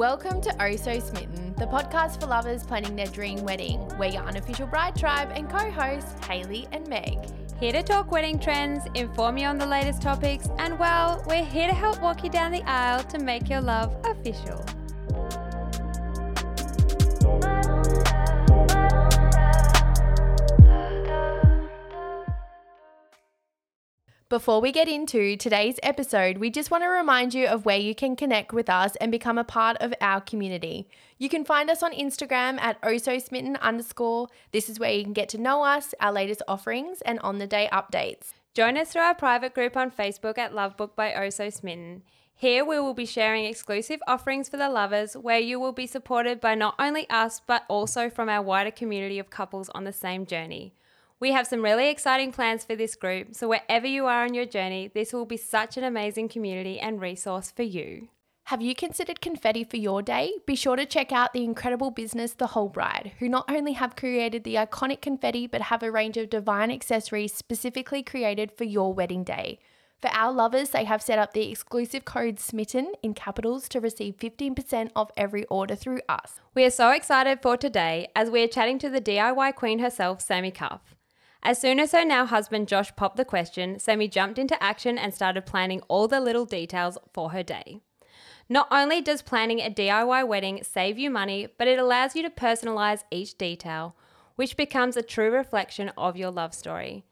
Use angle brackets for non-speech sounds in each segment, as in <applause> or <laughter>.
Welcome to Oh So Smitten, the podcast for lovers planning their dream wedding. We're your unofficial bride tribe and co hosts, Hayley and Meg. Here to talk wedding trends, inform you on the latest topics, and well, we're here to help walk you down the aisle to make your love official. Before we get into today's episode, we just want to remind you of where you can connect with us and become a part of our community. You can find us on Instagram at ososmitten underscore. This is where you can get to know us, our latest offerings, and on the day updates. Join us through our private group on Facebook at Lovebook by Oso Smitten. Here we will be sharing exclusive offerings for the lovers where you will be supported by not only us but also from our wider community of couples on the same journey. We have some really exciting plans for this group, so wherever you are on your journey, this will be such an amazing community and resource for you. Have you considered confetti for your day? Be sure to check out the incredible business The Whole Bride, who not only have created the iconic confetti but have a range of divine accessories specifically created for your wedding day. For our lovers, they have set up the exclusive code SMITTEN in capitals to receive 15% off every order through us. We are so excited for today as we are chatting to the DIY queen herself, Sami Cuff. As soon as her now husband Josh popped the question, Sami jumped into action and started planning all the little details for her day. Not only does planning a DIY wedding save you money, but it allows you to personalize each detail, which becomes a true reflection of your love story.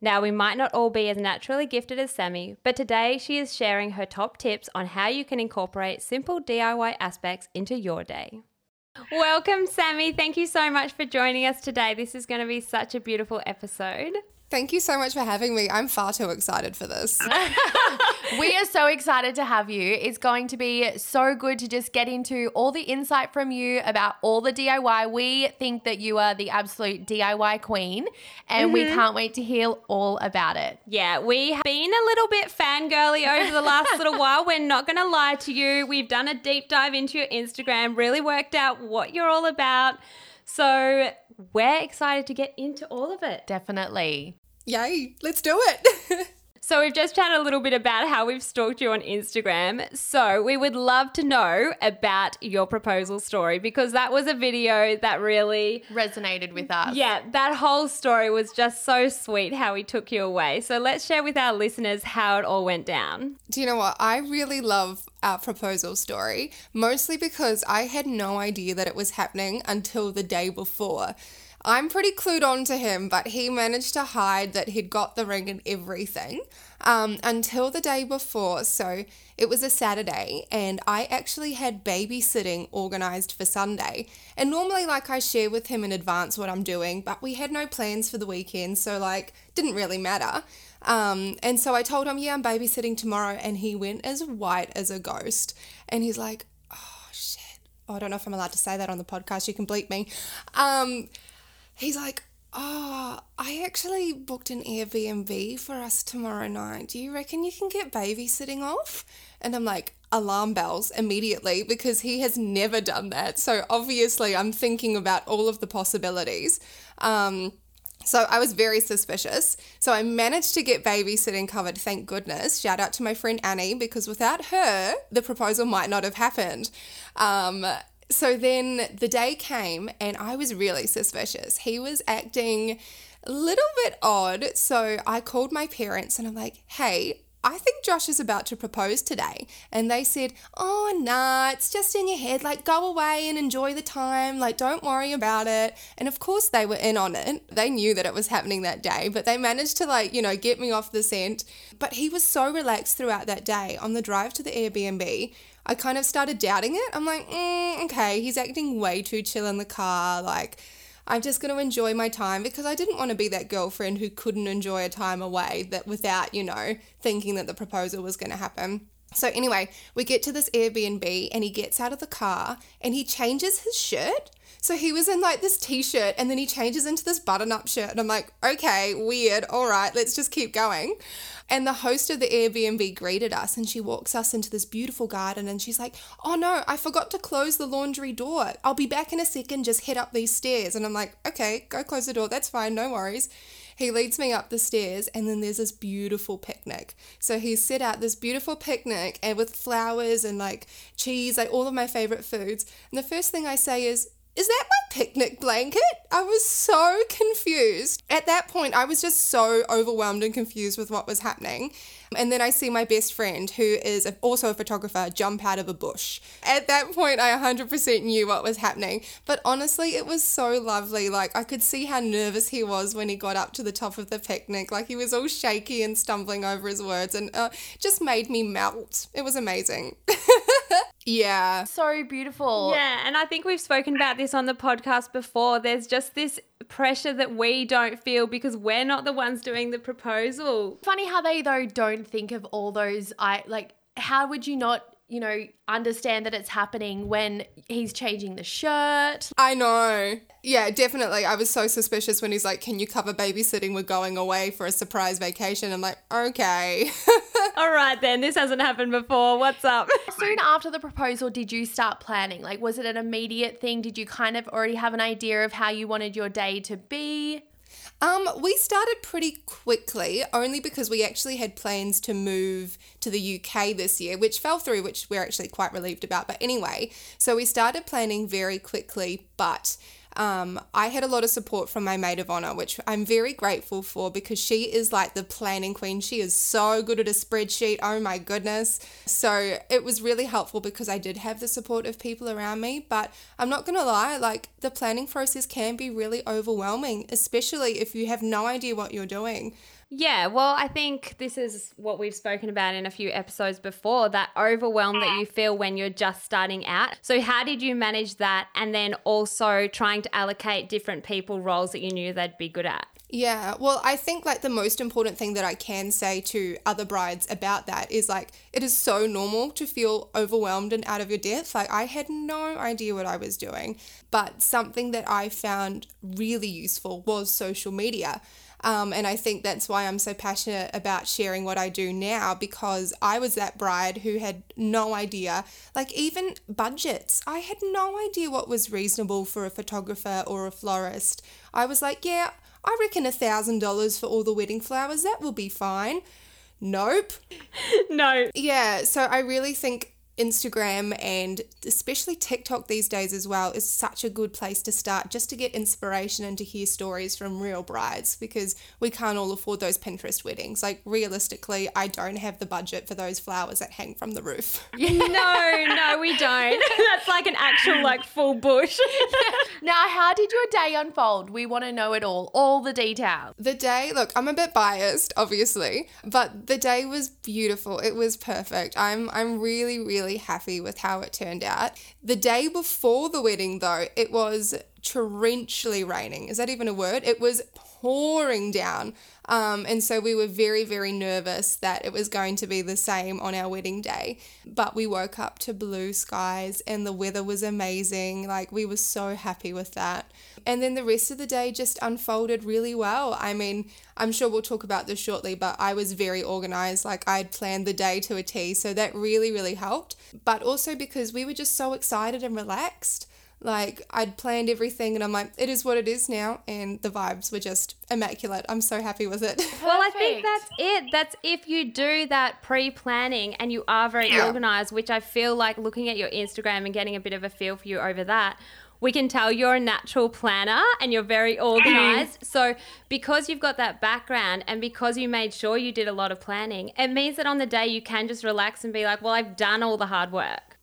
Now, we might not all be as naturally gifted as Sami, but today she is sharing her top tips on how you can incorporate simple DIY aspects into your day. Welcome, Sami. Thank you so much for joining us today. This is going to be such a beautiful episode. Thank you so much for having me. I'm far too excited for this. <laughs> we are so excited to have you. It's going to be so good to just get into all the insight from you about all the DIY. We think that you are the absolute DIY queen, and mm-hmm. we can't wait to hear all about it. Yeah, we have been a little bit fangirly over the last <laughs> little while. We're not going to lie to you. We've done a deep dive into your Instagram, really worked out what you're all about. So we're excited to get into all of it. Definitely. Yay, let's do it. <laughs> So we've just chatted a little bit about how we've stalked you on Instagram. So we would love to know about your proposal story because that was a video that really resonated with us. Yeah, that whole story was just so sweet how he took you away. So let's share with our listeners how it all went down. Do you know what? I really love our proposal story, mostly because I had no idea that it was happening until the day before. I'm pretty clued on to him, but he managed to hide that he'd got the ring and everything um, until the day before. So it was a Saturday, and I actually had babysitting organized for Sunday. And normally, like, I share with him in advance what I'm doing, but we had no plans for the weekend, so, like, didn't really matter. Um, and so I told him, Yeah, I'm babysitting tomorrow. And he went as white as a ghost. And he's like, Oh, shit. Oh, I don't know if I'm allowed to say that on the podcast. You can bleep me. Um, he's like, Oh, I actually booked an Airbnb for us tomorrow night. Do you reckon you can get babysitting off? And I'm like, alarm bells immediately because he has never done that. So obviously, I'm thinking about all of the possibilities. Um, so I was very suspicious. So I managed to get babysitting covered, thank goodness. Shout out to my friend Annie because without her, the proposal might not have happened. Um, so then the day came and I was really suspicious. He was acting a little bit odd. So I called my parents and I'm like, hey, I think Josh is about to propose today. And they said, Oh, nah, it's just in your head. Like, go away and enjoy the time. Like, don't worry about it. And of course, they were in on it. They knew that it was happening that day, but they managed to, like, you know, get me off the scent. But he was so relaxed throughout that day. On the drive to the Airbnb, I kind of started doubting it. I'm like, mm, okay, he's acting way too chill in the car. Like, I'm just going to enjoy my time because I didn't want to be that girlfriend who couldn't enjoy a time away that without, you know, thinking that the proposal was going to happen. So anyway, we get to this Airbnb and he gets out of the car and he changes his shirt. So he was in like this t-shirt and then he changes into this button-up shirt and I'm like, "Okay, weird. All right, let's just keep going." And the host of the Airbnb greeted us and she walks us into this beautiful garden and she's like, Oh no, I forgot to close the laundry door. I'll be back in a second, just head up these stairs. And I'm like, Okay, go close the door. That's fine, no worries. he leads me up the stairs, and then there's this beautiful picnic. So he's set out this beautiful picnic and with flowers and like cheese, like all of my favorite foods. And the first thing I say is, is that my picnic blanket? I was so confused. At that point, I was just so overwhelmed and confused with what was happening. And then I see my best friend, who is also a photographer, jump out of a bush. At that point, I 100% knew what was happening. But honestly, it was so lovely. Like, I could see how nervous he was when he got up to the top of the picnic. Like, he was all shaky and stumbling over his words, and uh, just made me melt. It was amazing. <laughs> yeah. So beautiful. Yeah, and I think we've spoken about this on the podcast before. There's just this pressure that we don't feel because we're not the ones doing the proposal. Funny how they though don't think of all those I like how would you not you know, understand that it's happening when he's changing the shirt. I know. Yeah, definitely. I was so suspicious when he's like, Can you cover babysitting? We're going away for a surprise vacation. I'm like, Okay. <laughs> All right, then. This hasn't happened before. What's up? <laughs> Soon after the proposal, did you start planning? Like, was it an immediate thing? Did you kind of already have an idea of how you wanted your day to be? Um, we started pretty quickly, only because we actually had plans to move to the UK this year, which fell through, which we're actually quite relieved about. But anyway, so we started planning very quickly, but um, I had a lot of support from my maid of honor, which I'm very grateful for because she is like the planning queen. She is so good at a spreadsheet. Oh my goodness. So it was really helpful because I did have the support of people around me. But I'm not going to lie, like the planning process can be really overwhelming, especially if you have no idea what you're doing. Yeah, well, I think this is what we've spoken about in a few episodes before that overwhelm that you feel when you're just starting out. So, how did you manage that? And then also trying to allocate different people roles that you knew they'd be good at? Yeah, well, I think like the most important thing that I can say to other brides about that is like it is so normal to feel overwhelmed and out of your depth. Like I had no idea what I was doing, but something that I found really useful was social media. Um, and I think that's why I'm so passionate about sharing what I do now because I was that bride who had no idea, like even budgets. I had no idea what was reasonable for a photographer or a florist. I was like, yeah, I reckon a thousand dollars for all the wedding flowers, that will be fine. Nope. <laughs> no. Yeah, so I really think Instagram and especially TikTok these days as well is such a good place to start just to get inspiration and to hear stories from real brides because we can't all afford those Pinterest weddings. Like realistically, I don't have the budget for those flowers that hang from the roof. <laughs> no, no, we don't. <laughs> That's like an actual like full bush. <laughs> now, how did your day unfold? We want to know it all, all the details. The day, look, I'm a bit biased, obviously, but the day was beautiful. It was perfect. I'm I'm really really really happy with how it turned out. The day before the wedding, though, it was torrentially raining. Is that even a word? It was pouring down. Um, and so we were very, very nervous that it was going to be the same on our wedding day. But we woke up to blue skies and the weather was amazing. Like, we were so happy with that. And then the rest of the day just unfolded really well. I mean, I'm sure we'll talk about this shortly, but I was very organized. Like, I'd planned the day to a T. So that really, really helped. But also because we were just so excited and relaxed. Like I'd planned everything and I'm like, it is what it is now. And the vibes were just immaculate. I'm so happy with it. <laughs> Well, I think that's it. That's if you do that pre planning and you are very yeah. organized, which I feel like looking at your Instagram and getting a bit of a feel for you over that. We can tell you're a natural planner and you're very <clears throat> organized. so, because you've got that background and because you made sure you did a lot of planning, it means that on the day you can just relax and be like, well, I've done all the hard work.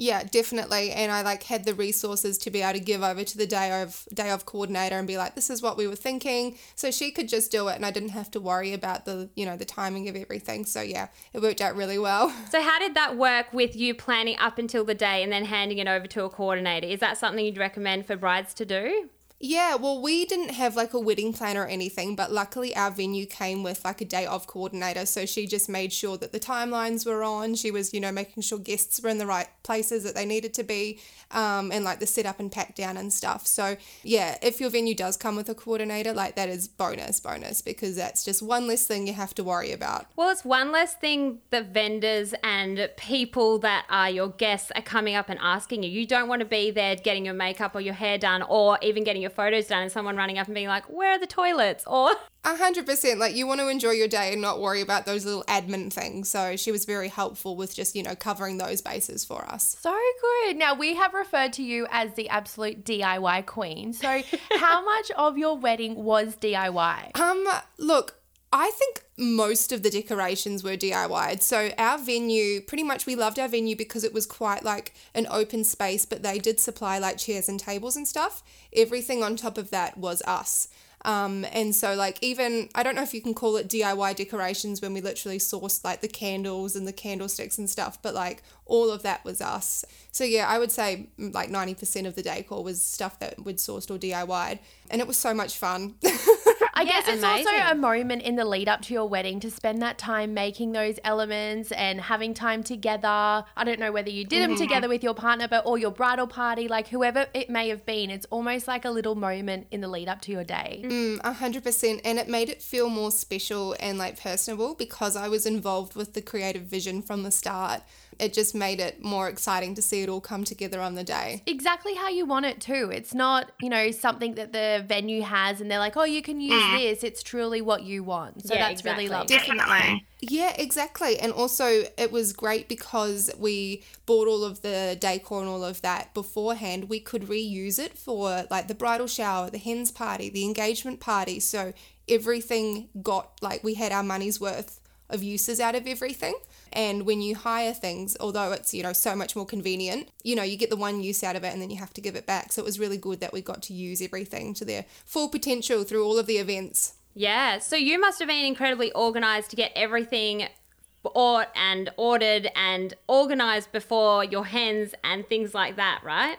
Yeah, definitely. And I like had the resources to be able to give over to the day of day of coordinator and be like, this is what we were thinking. So she could just do it and I didn't have to worry about the, you know, the timing of everything. So yeah, it worked out really well. <laughs> So how did that work with you planning up until the day and then handing it over to a coordinator? Is that something you'd recommend for brides to do? Yeah, well, we didn't have like a wedding planner or anything, but luckily our venue came with like a day of coordinator. So she just made sure that the timelines were on. She was, you know, making sure guests were in the right places that they needed to be um, and like the setup and pack down and stuff. So, yeah, if your venue does come with a coordinator, like that is bonus, bonus, because that's just one less thing you have to worry about. Well, it's one less thing that vendors and people that are your guests are coming up and asking you. You don't want to be there getting your makeup or your hair done or even getting your your photos done and someone running up and being like, "Where are the toilets?" or <laughs> A hundred percent. Like you want to enjoy your day and not worry about those little admin things. So she was very helpful with just, you know, covering those bases for us. So good. Now, we have referred to you as the absolute DIY queen. So, <laughs> how much of your wedding was DIY? Um, look, I think most of the decorations were DIY'd. So our venue, pretty much we loved our venue because it was quite like an open space, but they did supply like chairs and tables and stuff. Everything on top of that was us. Um, and so like even I don't know if you can call it DIY decorations when we literally sourced like the candles and the candlesticks and stuff, but like all of that was us. So yeah, I would say like 90% of the decor was stuff that we'd sourced or DIY'd. And it was so much fun. <laughs> I Yeah, guess it's also a moment in the lead up to your wedding to spend that time making those elements and having time together. I don't know whether you did them together with your partner, but or your bridal party, like whoever it may have been. It's almost like a little moment in the lead up to your day. Mm, A hundred percent, and it made it feel more special and like personable because I was involved with the creative vision from the start. It just made it more exciting to see it all come together on the day. exactly how you want it too. It's not, you know, something that the venue has and they're like, oh, you can use mm. this. It's truly what you want. So Yeah, that's really exactly. lovely. Definitely. Yeah, exactly. And also, it was great because we bought all of the decor and all of that beforehand. We could reuse it for like the bridal shower, the hens party, the engagement party. So everything got like we had our money's worth of uses out of everything. And when you hire things, although it's, you know, so much more convenient, you know, you get the one use out of it and then you have to give it back. So it was really good that we got to use everything to their full potential through all of the events. Yeah, so you must have been incredibly organized to get everything bought and ordered and organized before your hens and things like that, right?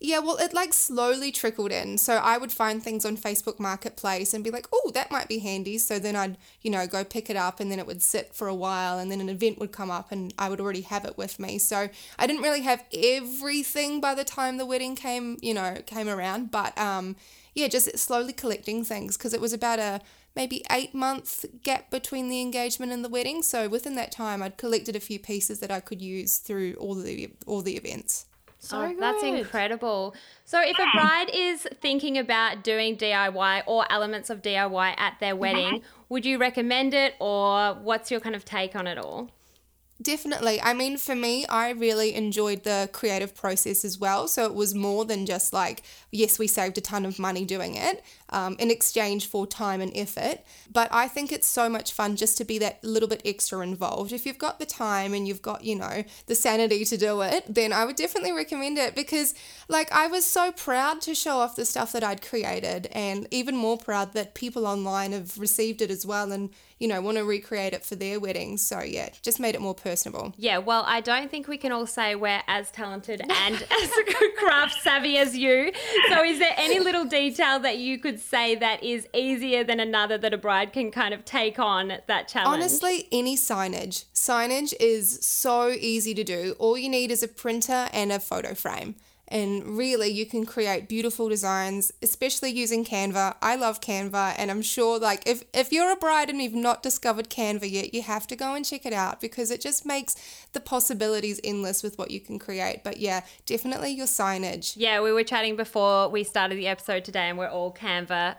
Yeah, well, it like slowly trickled in. So I would find things on Facebook Marketplace and be like, oh, that might be handy. So then I'd, you know, go pick it up and then it would sit for a while and then an event would come up and I would already have it with me. So I didn't really have everything by the time the wedding came, you know, came around. But um, yeah, just slowly collecting things because it was about a maybe eight month gap between the engagement and the wedding. So within that time, I'd collected a few pieces that I could use through all the all the events. So Oh, that's incredible. So, if a bride is thinking about doing DIY or elements of DIY at their wedding, would you recommend it or what's your kind of take on it all? Definitely. I mean, for me, I really enjoyed the creative process as well. So it was more than just like, yes, we saved a ton of money doing it um, in exchange for time and effort. But I think it's so much fun just to be that little bit extra involved. If you've got the time and you've got, you know, the sanity to do it, then I would definitely recommend it because, like, I was so proud to show off the stuff that I'd created and even more proud that people online have received it as well and, you know, want to recreate it for their weddings. So, yeah, just made it more personable. Yeah, well, I don't think we can all say we're as talented and <laughs> as craft savvy as you. So, is there any little detail that you could say that is easier than another that a bride can kind of take on that challenge? Honestly, any signage. Signage is so easy to do. All you need is a printer and a photo frame. And really, you can create beautiful designs, especially using Canva. I love Canva, and I'm sure, like, if, if you're a bride and you've not discovered Canva yet, you have to go and check it out because it just makes the possibilities endless with what you can create. But yeah, definitely your signage. Yeah, we were chatting before we started the episode today, and we're all Canva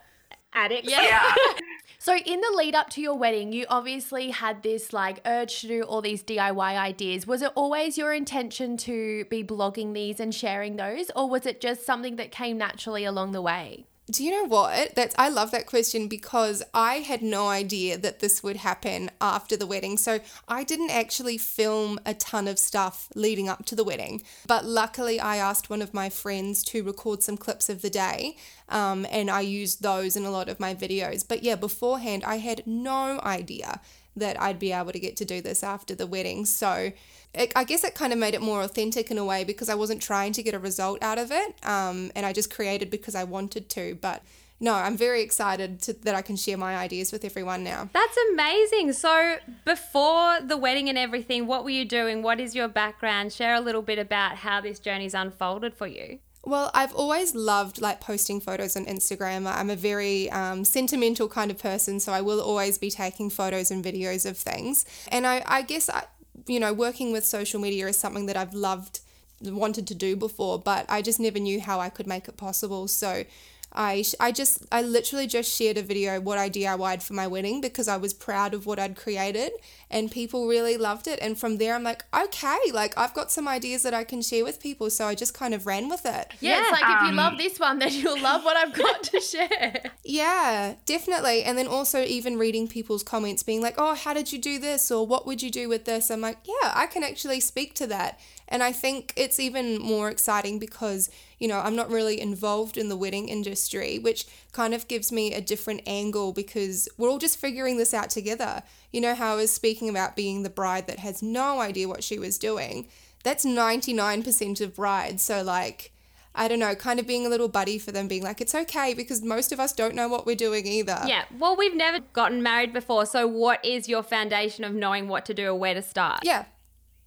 addicts. Yeah. <laughs> So, in the lead up to your wedding, you obviously had this like urge to do all these DIY ideas. Was it always your intention to be blogging these and sharing those, or was it just something that came naturally along the way? Do you know what? That's I love that question because I had no idea that this would happen after the wedding. So I didn't actually film a ton of stuff leading up to the wedding. But luckily, I asked one of my friends to record some clips of the day, um, and I used those in a lot of my videos. But yeah, beforehand, I had no idea that I'd be able to get to do this after the wedding. So it, I guess it kind of made it more authentic in a way because I wasn't trying to get a result out of it. Um, and I just created because I wanted to. But no, I'm very excited to, that I can share my ideas with everyone now. That's amazing. So, before the wedding and everything, what were you doing? What is your background? Share a little bit about how this journey's unfolded for you. Well, I've always loved like posting photos on Instagram. I'm a very um, sentimental kind of person, so I will always be taking photos and videos of things. And I, I guess, I, you know, working with social media is something that I've loved, wanted to do before, but I just never knew how I could make it possible. So I I just I literally just shared a video what I DIY'd for my wedding because I was proud of what I'd created and people really loved it and from there I'm like okay like I've got some ideas that I can share with people so I just kind of ran with it. Yeah, it's Yeah, like if you um, love this one, then you'll love what I've got to share. Yeah, definitely. And then also even reading people's comments being like, "Oh, how did you do this?" or "What would you do with this?" I'm like, "Yeah, I can actually speak to that." And I think it's even more exciting because, you know, I'm not really involved in the wedding industry, which kind of gives me a different angle because we're all just figuring this out together. You know how I was speaking about being the bride that has no idea what she was doing? That's 99% of brides. So like I don't know, kind of being a little buddy for them, being like, it's okay because most of us don't know what we're doing either. Yeah. Well, we've never gotten married before. So, what is your foundation of knowing what to do or where to start? Yeah.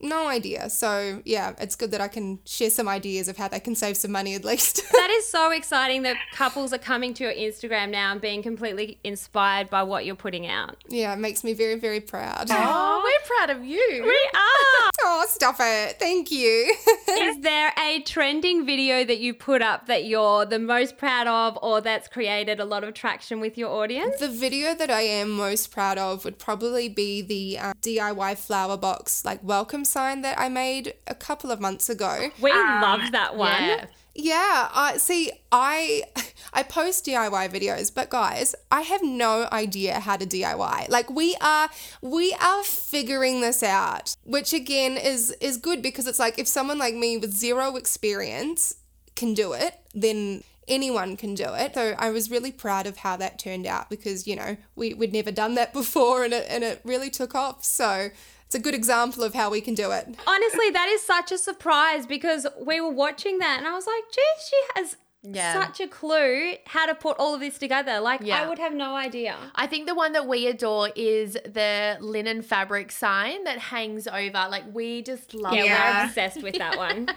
No idea. So, yeah, it's good that I can share some ideas of how they can save some money at least. <laughs> That is so exciting that couples are coming to your Instagram now and being completely inspired by what you're putting out. yeah, it makes me very, very proud. Oh, we're proud of you. We are. <laughs> Oh, stop it. Thank you. <laughs> Is there a trending video that you put up that you're the most proud of or that's created a lot of traction with your audience? the video that I am most proud of would probably be the uh, DIY flower box, like welcome sign that I made a couple of months ago. We um, love that one. Yeah. Yeah, I see. I <laughs> I post DIY videos, but guys, I have no idea how to DIY. Like we are we are figuring this out, which again is is good because it's like if someone like me with zero experience can do it, then anyone can do it. So I was really proud of how that turned out because you know we we'd never done that <laughs> before, and it and it really took off. So it's a good example of how we can do it. Honestly, that is such a surprise because we were watching that and I was like, geez, she has Yeah. such a clue how to put all of this together. Like, Yeah. I would have no idea. I think the one that we adore is the linen fabric sign that hangs over. Like we just love Yeah, that. we're obsessed with that one. <laughs>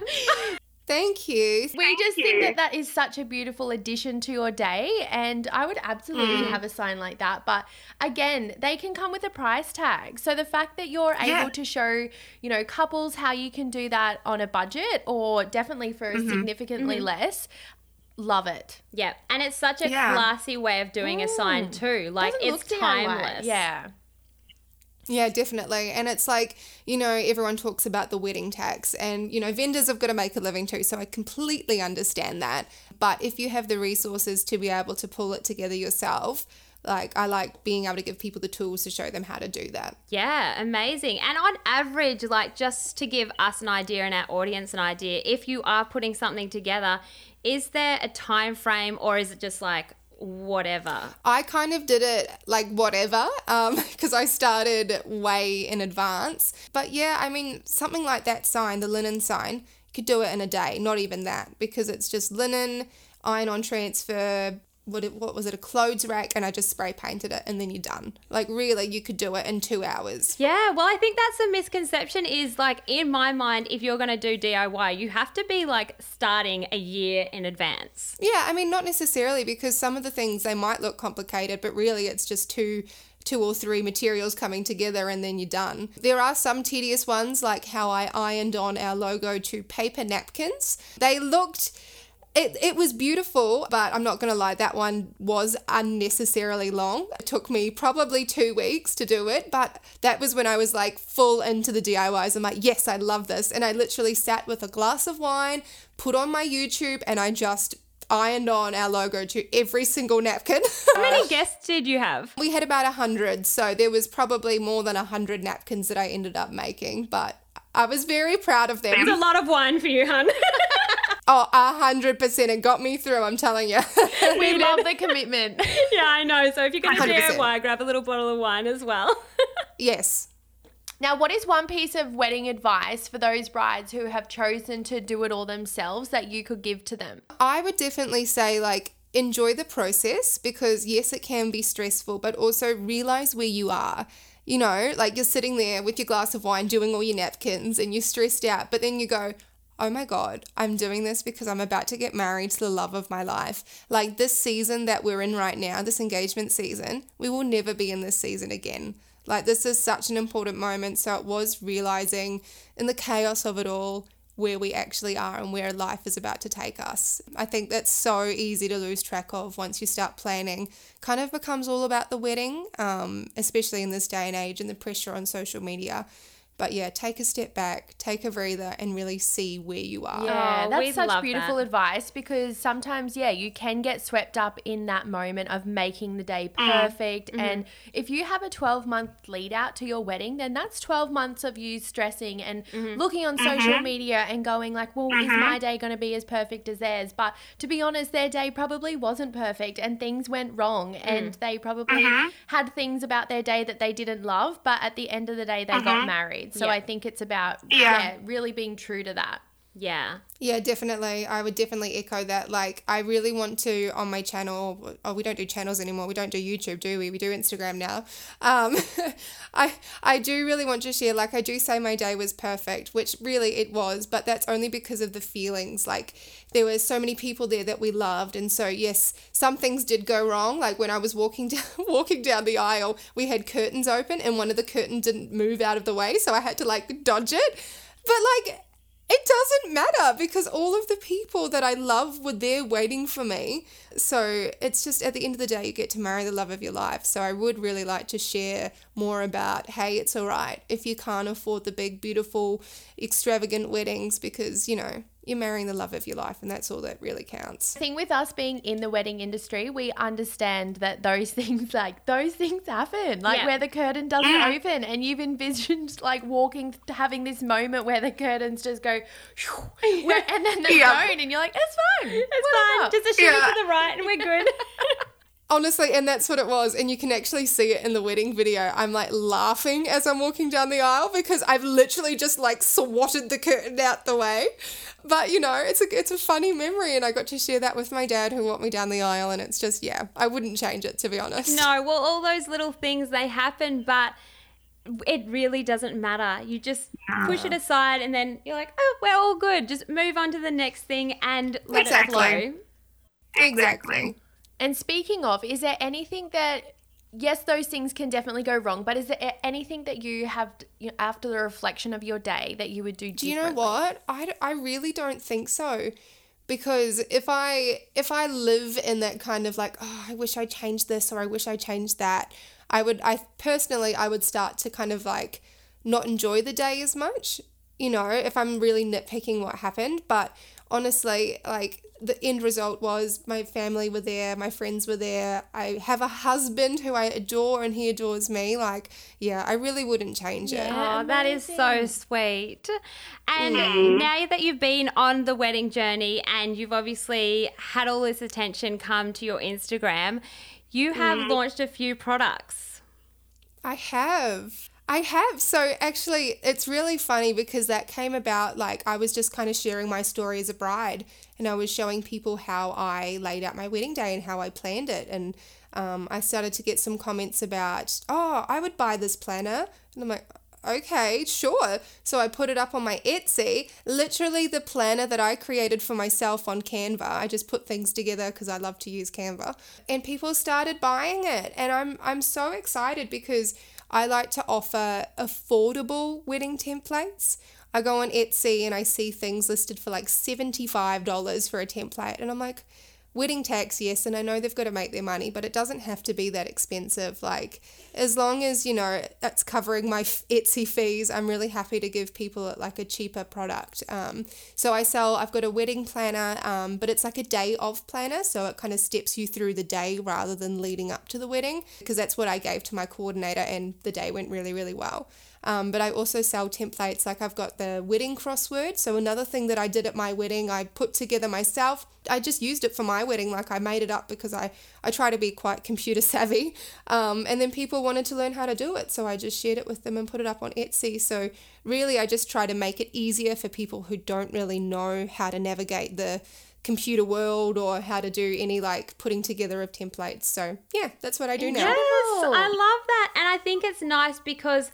Thank you. We just think that that is such a beautiful addition to your day, and I would absolutely mm. have a sign like that. But again, they can come with a price tag. So the fact that you're Yeah. able to show, you know, couples how you can do that on a budget or definitely for mm-hmm. significantly mm-hmm. less, love it. yeah. And it's such a Yeah. classy way of doing a sign, too. Like, Doesn't it's timeless. Yeah. Yeah, definitely. And it's like, you know, everyone talks about the wedding tax, and, you know, vendors have got to make a living too. So I completely understand that. But if you have the resources to be able to pull it together yourself, like, I like being able to give people the tools to show them how to do that. Yeah, amazing. And on average, like just to give us an idea and our audience an idea, if you are putting something together, is there a time frame or is it just like whatever? I kind of did it like whatever, um, <laughs> because I started way in advance. But yeah, I mean, something like that sign, the linen sign, you could do it in a day, not even that, because it's just linen, iron on transfer, what it, what was it, a clothes rack, and I just spray painted it, and then you're done. Like really, you could do it in two hours. Yeah, well, I think that's a misconception is like in my mind, if you're going to do DIY, you have to be like starting a year in advance. Yeah, I mean, not necessarily because some of the things they might look complicated, but really it's just two two or three materials coming together and then you're done. There are some tedious ones like how I ironed on our logo to paper napkins. They looked it, it was beautiful, but I'm not going to lie, that one was unnecessarily long. It took me probably two weeks to do it, but that was when I was like full into the DIYs. I'm like, yes, I love this. And I literally sat with a glass of wine, put on my YouTube, and I just ironed on our logo to every single napkin. How many <laughs> guests did you have? we had about a hundred, so there was probably more than a hundred napkins that I ended up making, but I was very proud of them. It's a lot of wine for you, hun. <laughs> Oh, a hundred percent. It got me through, I'm telling you. <laughs> We love the <laughs> commitment. yeah, I know. So if you're going to 100%. DIY, grab a little bottle of wine as well. <laughs> yes. Now, what is one piece of wedding advice for those brides who have chosen to do it all themselves that you could give to them? I would definitely say, like, enjoy the process because, yes, it can be stressful, but also realize where you are. You know, like you're sitting there with your glass of wine doing all your napkins and you're stressed out, but then you go, oh my God, I'm doing this because I'm about to get married to the love of my life. Like this season that we're in right now, this engagement season, we will never be in this season again. Like this is such an important moment. So it was realizing in the chaos of it all where we actually are and where life is about to take us. I think that's so easy to lose track of once you start planning. Kind of becomes all about the wedding, um, especially in this day and age and the pressure on social media. But yeah, take a step back, take a breather, and really see where you are. Yeah, Oh, that's we such beautiful that. advice because sometimes, yeah, you can get swept up in that moment of making the day Mm. perfect. Mm-hmm. And if you have a 12 month lead out to your wedding, then that's 12 months of you stressing and Mm-hmm. looking on social media and going, like, well, is my day going to be as perfect as theirs? But to be honest, their day probably wasn't perfect and things went wrong. Mm. And they probably had things about their day that they didn't love. But at the end of the day, they got married. So Yeah. I think it's about, Yeah. yeah, really being true to that. Yeah. Yeah, definitely. I would definitely echo that. Like, I really want to on my channel. Oh, we don't do channels anymore. We don't do YouTube, do we? We do Instagram now. Um, <laughs> I I do really want to share. Like, I do say my day was perfect, which really it was, but that's only because of the feelings. Like, there were so many people there that we loved, and so yes, some things did go wrong. Like when I was walking <laughs> down walking down the aisle, we had curtains open, and one of the curtains didn't move out of the way, so I had to like dodge it. But like it doesn't matter because all of the people that I love were there waiting for me. So it's just at the end of the day, you get to marry the love of your life. So I would really like to share more about hey, it's all right if you can't afford the big, beautiful, extravagant weddings because, you know, you're marrying the love of your life and that's all that really counts. I think with us being in the wedding industry, we understand that those <laughs> things like those things happen. Like Yeah. where the curtain doesn't mm. open and you've envisioned like walking having this moment where the curtains just go where, and then they Yeah. don't and you're like, it's fine. It's whatever." fine. Just a shimmy Yeah. to the right and we're good. <laughs> Honestly, and that's what it was. And you can actually see it in the wedding video. I'm like laughing as I'm walking down the aisle because I've literally just like swatted the curtain out the way. But you know, it's a it's a funny memory, and I got to share that with my dad who walked me down the aisle, and it's just yeah, I wouldn't change it to be honest. no, well, all those little things, they happen, but it really doesn't matter. You just push it aside and then you're like, oh, we're all good. Just move on to the next thing and let Exactly. it flow. exactly. And speaking of, is there anything that yes, those things can definitely go wrong, but is there anything that you have you know, after the reflection of your day that you would do Do you know what? I really don't think so. Because if I if I live in that kind of like, oh, I wish I changed this or I wish I changed that, I would I personally I would start to kind of like not enjoy the day as much. You know, if I'm really nitpicking what happened. But honestly, like the end result was my family were there, my friends were there. I have a husband who I adore and he adores me. Like, yeah, I really wouldn't change it. Yeah. Oh, that is so sweet. And now that you've been on the wedding journey and you've obviously had all this attention come to your Instagram, you have mm. launched a few products. I have. I have. So actually, it's really funny because that came about like I was just kind of sharing my story as a bride and I was showing people how I laid out my wedding day and how I planned it. And um, I started to get some comments about, oh, I would buy this planner. And I'm like, okay, sure. So I put it up on my Etsy, literally the planner that I created for myself on Canva. I just put things together because I love to use Canva. And people started buying it. And I'm I'm so excited because I like to offer affordable wedding templates. I go on Etsy and I see things listed for like $75 for a template and I'm like wedding tax, yes, and I know they've got to make their money, but it doesn't have to be that expensive. Like, as long as, you know, that's covering my Etsy fees, I'm really happy to give people like a cheaper product. Um, so I sell, I've got a wedding planner, um, but it's like a day of planner. So it kind of steps you through the day rather than leading up to the wedding, because that's what I gave to my coordinator, and the day went really, really well. Um, but I also sell templates. Like I've got the wedding crossword. So another thing that I did at my wedding, I put together myself. I just used it for my wedding. Like I made it up because I, I try to be quite computer savvy. Um, and then people wanted to learn how to do it. So I just shared it with them and put it up on Etsy. So really, I just try to make it easier for people who don't really know how to navigate the computer world or how to do any like putting together of templates. So yeah, that's what I do now. Yes, I love that. And I think it's nice because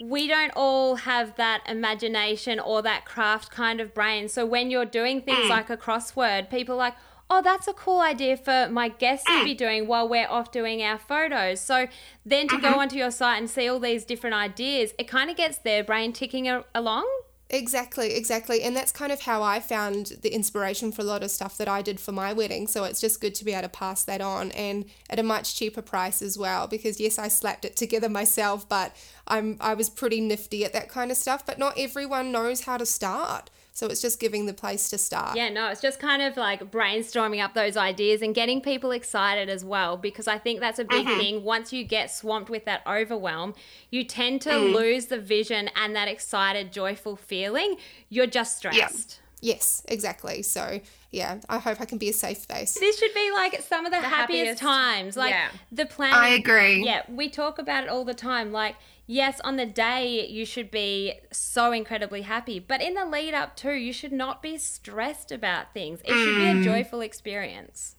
we don't all have that imagination or that craft kind of brain. So when you're doing things mm. like a crossword, people are like, oh, that's a cool idea for my guests to mm. be doing while we're off doing our photos. So then to go uh-huh. onto your site and see all these different ideas, it kind of gets their brain ticking a- along. Exactly, exactly. And that's kind of how I found the inspiration for a lot of stuff that I did for my wedding. So it's just good to be able to pass that on and at a much cheaper price as well. Because yes, I slapped it together <laughs> myself, but I'm I was pretty nifty at that kind of stuff. But not everyone knows how to start. So it's just giving the place to start. Yeah, no, it's just kind of like brainstorming up those ideas and getting people excited as well because I think that's a big Mm-hmm. thing. Once you get swamped with that overwhelm, you tend to Mm. lose the vision and that excited, joyful feeling. You're just stressed. Yes, exactly. So yeah, I hope I can be a safe space. This should be like some of the, happiest, happiest- times. Like yeah. the planning. I agree. Yeah, we talk about it all the time. Like, yes, on the day you should be so incredibly happy, but in the lead up too, you should not be stressed about things. It should be Mm. a joyful experience.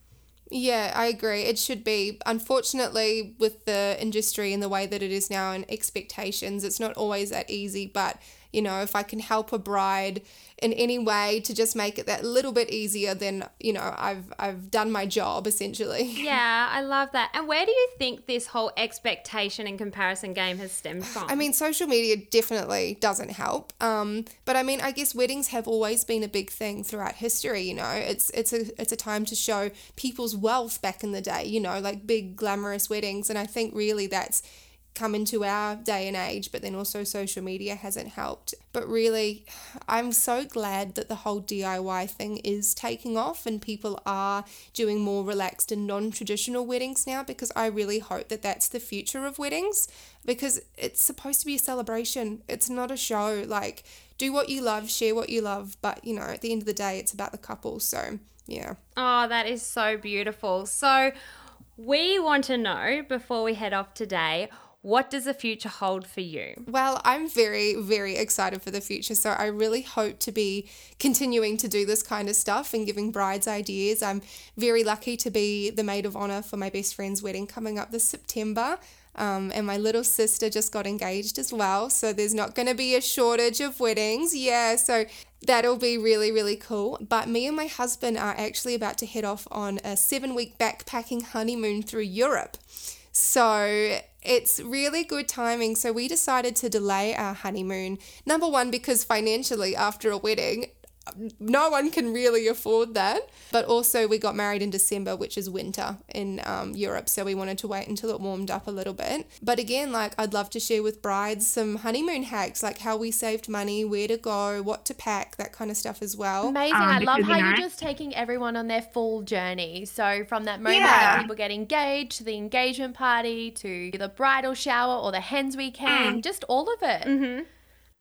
Yeah, I agree. It should be. Unfortunately, with the industry and the way that it is now and expectations, it's not always that easy. But, you know, if I can help a bride in any way to just make it that little bit easier, then, you know, I've I've done my job essentially. <laughs> Yeah, I love that. And where do you think this whole expectation and comparison game has stemmed from? I mean, social media definitely doesn't help. Um, but I mean, I guess weddings have always been a big thing throughout history. You know, it's it's a it's a time to show people's wealth back in the day. You know, like big glamorous weddings, and I think really that's come into our day and age. But then also social media hasn't helped. But really, I'm so glad that the whole DIY thing is taking off and people are doing more relaxed and non-traditional weddings now because I really hope that that's the future of weddings because it's supposed to be a celebration. It's not a show. Like, do what you love, share what you love, but you know, at the end of the day, it's about the couple. So, yeah. Oh, that is so beautiful. So, we want to know before we head off today what does the future hold for you? Well, I'm very, very excited for the future. So I really hope to be continuing to do this kind of stuff and giving brides ideas. I'm very lucky to be the maid of honor for my best friend's wedding coming up this September. Um, and my little sister just got engaged as well. So there's not going to be a shortage of weddings. Yeah. So that'll be really, really cool. But me and my husband are actually about to head off on a seven week backpacking honeymoon through Europe. So it's really good timing. So we decided to delay our honeymoon. Number one, because financially, after a wedding, no one can really afford that. But also, we got married in December, which is winter in um, Europe. So we wanted to wait until it warmed up a little bit. But again, like I'd love to share with brides some honeymoon hacks, like how we saved money, where to go, what to pack, that kind of stuff as well. Amazing. Um, I love would be how you're just taking everyone on their full journey. So, from that moment Yeah. that people get engaged to the engagement party to the bridal shower or the hens weekend, just all of it.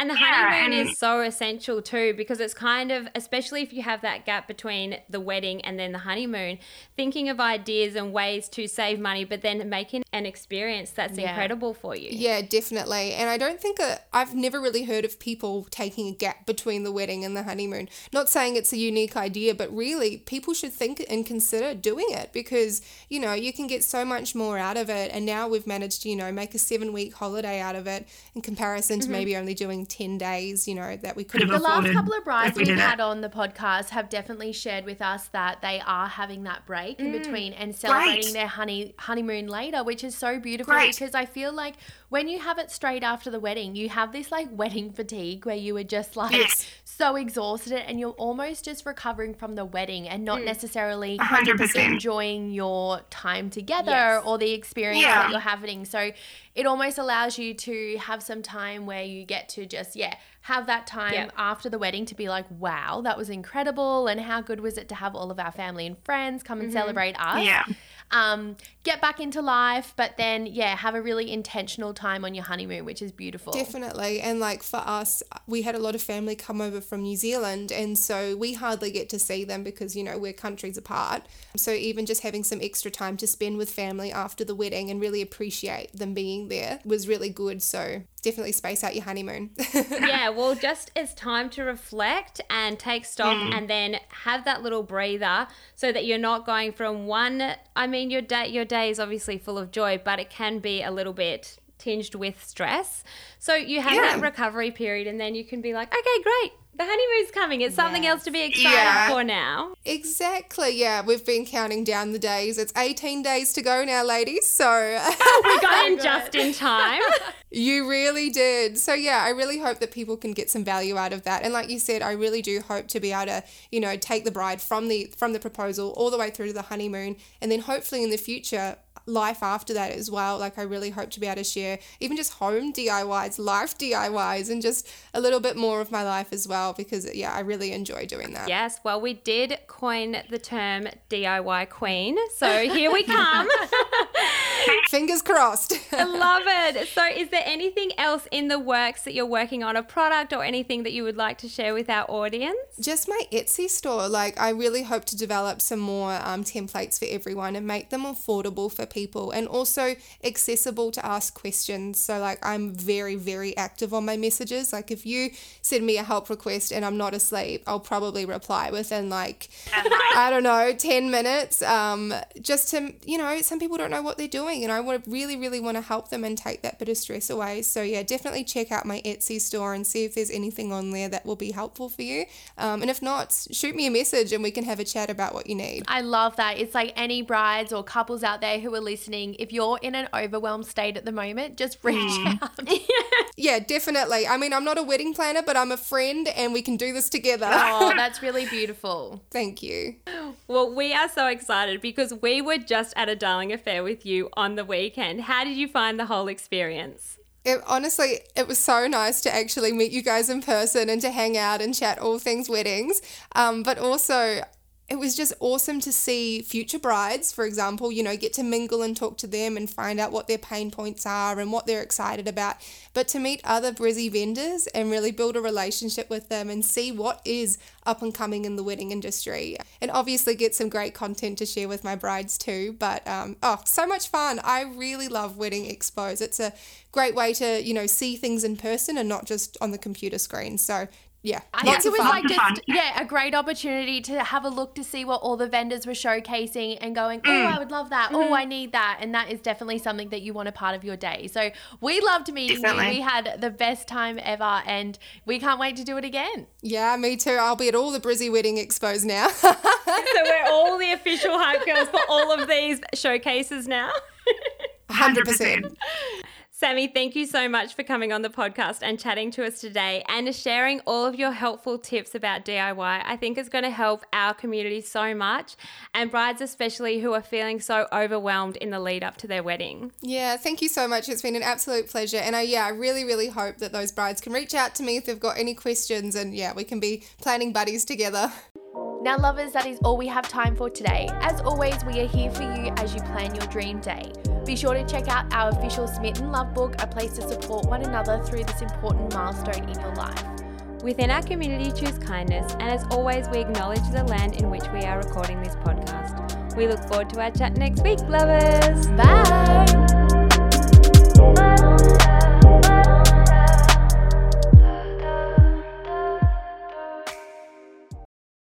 And the Yeah, honeymoon and- is so essential too because it's kind of, especially if you have that gap between the wedding and then the honeymoon, thinking of ideas and ways to save money, but then making an experience that's Yeah. incredible for you. Yeah, definitely. And I don't think i I've never really heard of people taking a gap between the wedding and the honeymoon. Not saying it's a unique idea, but really people should think and consider doing it because, you know, you can get so much more out of it. And now we've managed to, you know, make a seven week holiday out of it in comparison to mm-hmm. maybe only doing 10 days, you know, that we could have The last couple of brides we we've did it. had on the podcast have definitely shared with us that they are having that break in mm. between and celebrating Great. their honey honeymoon later, which is so beautiful Great. because I feel like when you have it straight after the wedding, you have this like wedding fatigue where you are just like Yes. So exhausted and you're almost just recovering from the wedding and not necessarily 100%. enjoying your time together Yes. or the experience Yeah. that you're having. So it almost allows you to have some time where you get to just, yeah, have that time Yeah. after the wedding to be like, wow, that was incredible. And how good was it to have all of our family and friends come and celebrate us? Yeah. Um, get back into life, but then, yeah, have a really intentional time on your honeymoon, which is beautiful. Definitely. And like for us, we had a lot of family come over from New Zealand. And so we hardly get to see them because, you know, we're countries apart. So even just having some extra time to spend with family after the wedding and really appreciate them being there was really good. So definitely space out your honeymoon. <laughs> yeah, well, just it's time to reflect and take stock mm. and then have that little breather so that you're not going from one I mean your day your day is obviously full of joy, but it can be a little bit tinged with stress. So you have Yeah. that recovery period and then you can be like, "Okay, great. The honeymoon's coming. It's something Yes. else to be excited Yeah. for now. Exactly. Yeah, we've been counting down the days. It's 18 days to go now, ladies. So <laughs> oh, We got in <laughs> just in time. <laughs> you really did. So yeah, I really hope that people can get some value out of that. And like you said, I really do hope to be able to, you know, take the bride from the from the proposal all the way through to the honeymoon and then hopefully in the future life after that as well. Like I really hope to be able to share even just home DIYs, life DIYs and just a little bit more of my life as well because yeah, I really enjoy doing that. Yes, well, we did coin the term DIY queen. So here we come. <laughs> <laughs> Fingers crossed. I love it. So, is there anything else in the works that you're working on, a product or anything that you would like to share with our audience? just my Etsy store. Like, I really hope to develop some more um, templates for everyone and make them affordable for people and also accessible to ask questions. So, like, I'm very, very active on my messages. Like, if you send me a help request and I'm not asleep, I'll probably reply within like, I don't know, 10 minutes. Um, just to, you know, some people don't know what they're doing and I would really, really want to help them and take that bit of stress away. So, yeah, definitely check out my Etsy store and see if there's anything on there that will be helpful for you. Um, and if not, shoot me a message and we can have a chat about what you need. I love that. It's like any brides or couples out there who are listening, if you're in an overwhelmed state at the moment, just reach <laughs> out. <laughs> Yeah, definitely. I mean, I'm not a wedding planner, but I'm a friend and we can do this together. oh, <laughs> that's really beautiful. Thank you. Well, we are so excited because we were just at a darling affair with you on the weekend. How did you find the whole experience? It, honestly, it was so nice to actually meet you guys in person and to hang out and chat all things weddings. Um, but also, it was just awesome to see future brides, for example, you know, get to mingle and talk to them and find out what their pain points are and what they're excited about. But to meet other Brizzy vendors and really build a relationship with them and see what is up and coming in the wedding industry. And obviously get some great content to share with my brides too. But um, oh, so much fun. I really love Wedding Expos. It's a great way to, you know, see things in person and not just on the computer screen. So yeah, I lots think it was fun. like just Fun. yeah, a great opportunity to have a look to see what all the vendors were showcasing and going, oh, I would love that. Oh, I need that, and that is definitely something that you want a part of your day. So we loved meeting Definitely. you. We had the best time ever, and we can't wait to do it again. Yeah, me too. I'll be at all the Brizzy Wedding Expos now. <laughs> So, we're all the official hype girls for all of these showcases now. 100%. <laughs> Sami, thank you so much for coming on the podcast and chatting to us today and sharing all of your helpful tips about DIY. I think it's going to help our community so much and brides, especially who are feeling so overwhelmed in the lead up to their wedding. Yeah, thank you so much. It's been an absolute pleasure. And I, yeah, I really, really hope that those brides can reach out to me if they've got any questions and yeah, we can be planning buddies together. Now, lovers, that is all we have time for today. As always, we are here for you as you plan your dream day. Be sure to check out our official Smitten Lovebook, a place to support one another through this important milestone in your life. Within our community, choose kindness, and as always, we acknowledge the land in which we are recording this podcast. We look forward to our chat next week, lovers. Bye.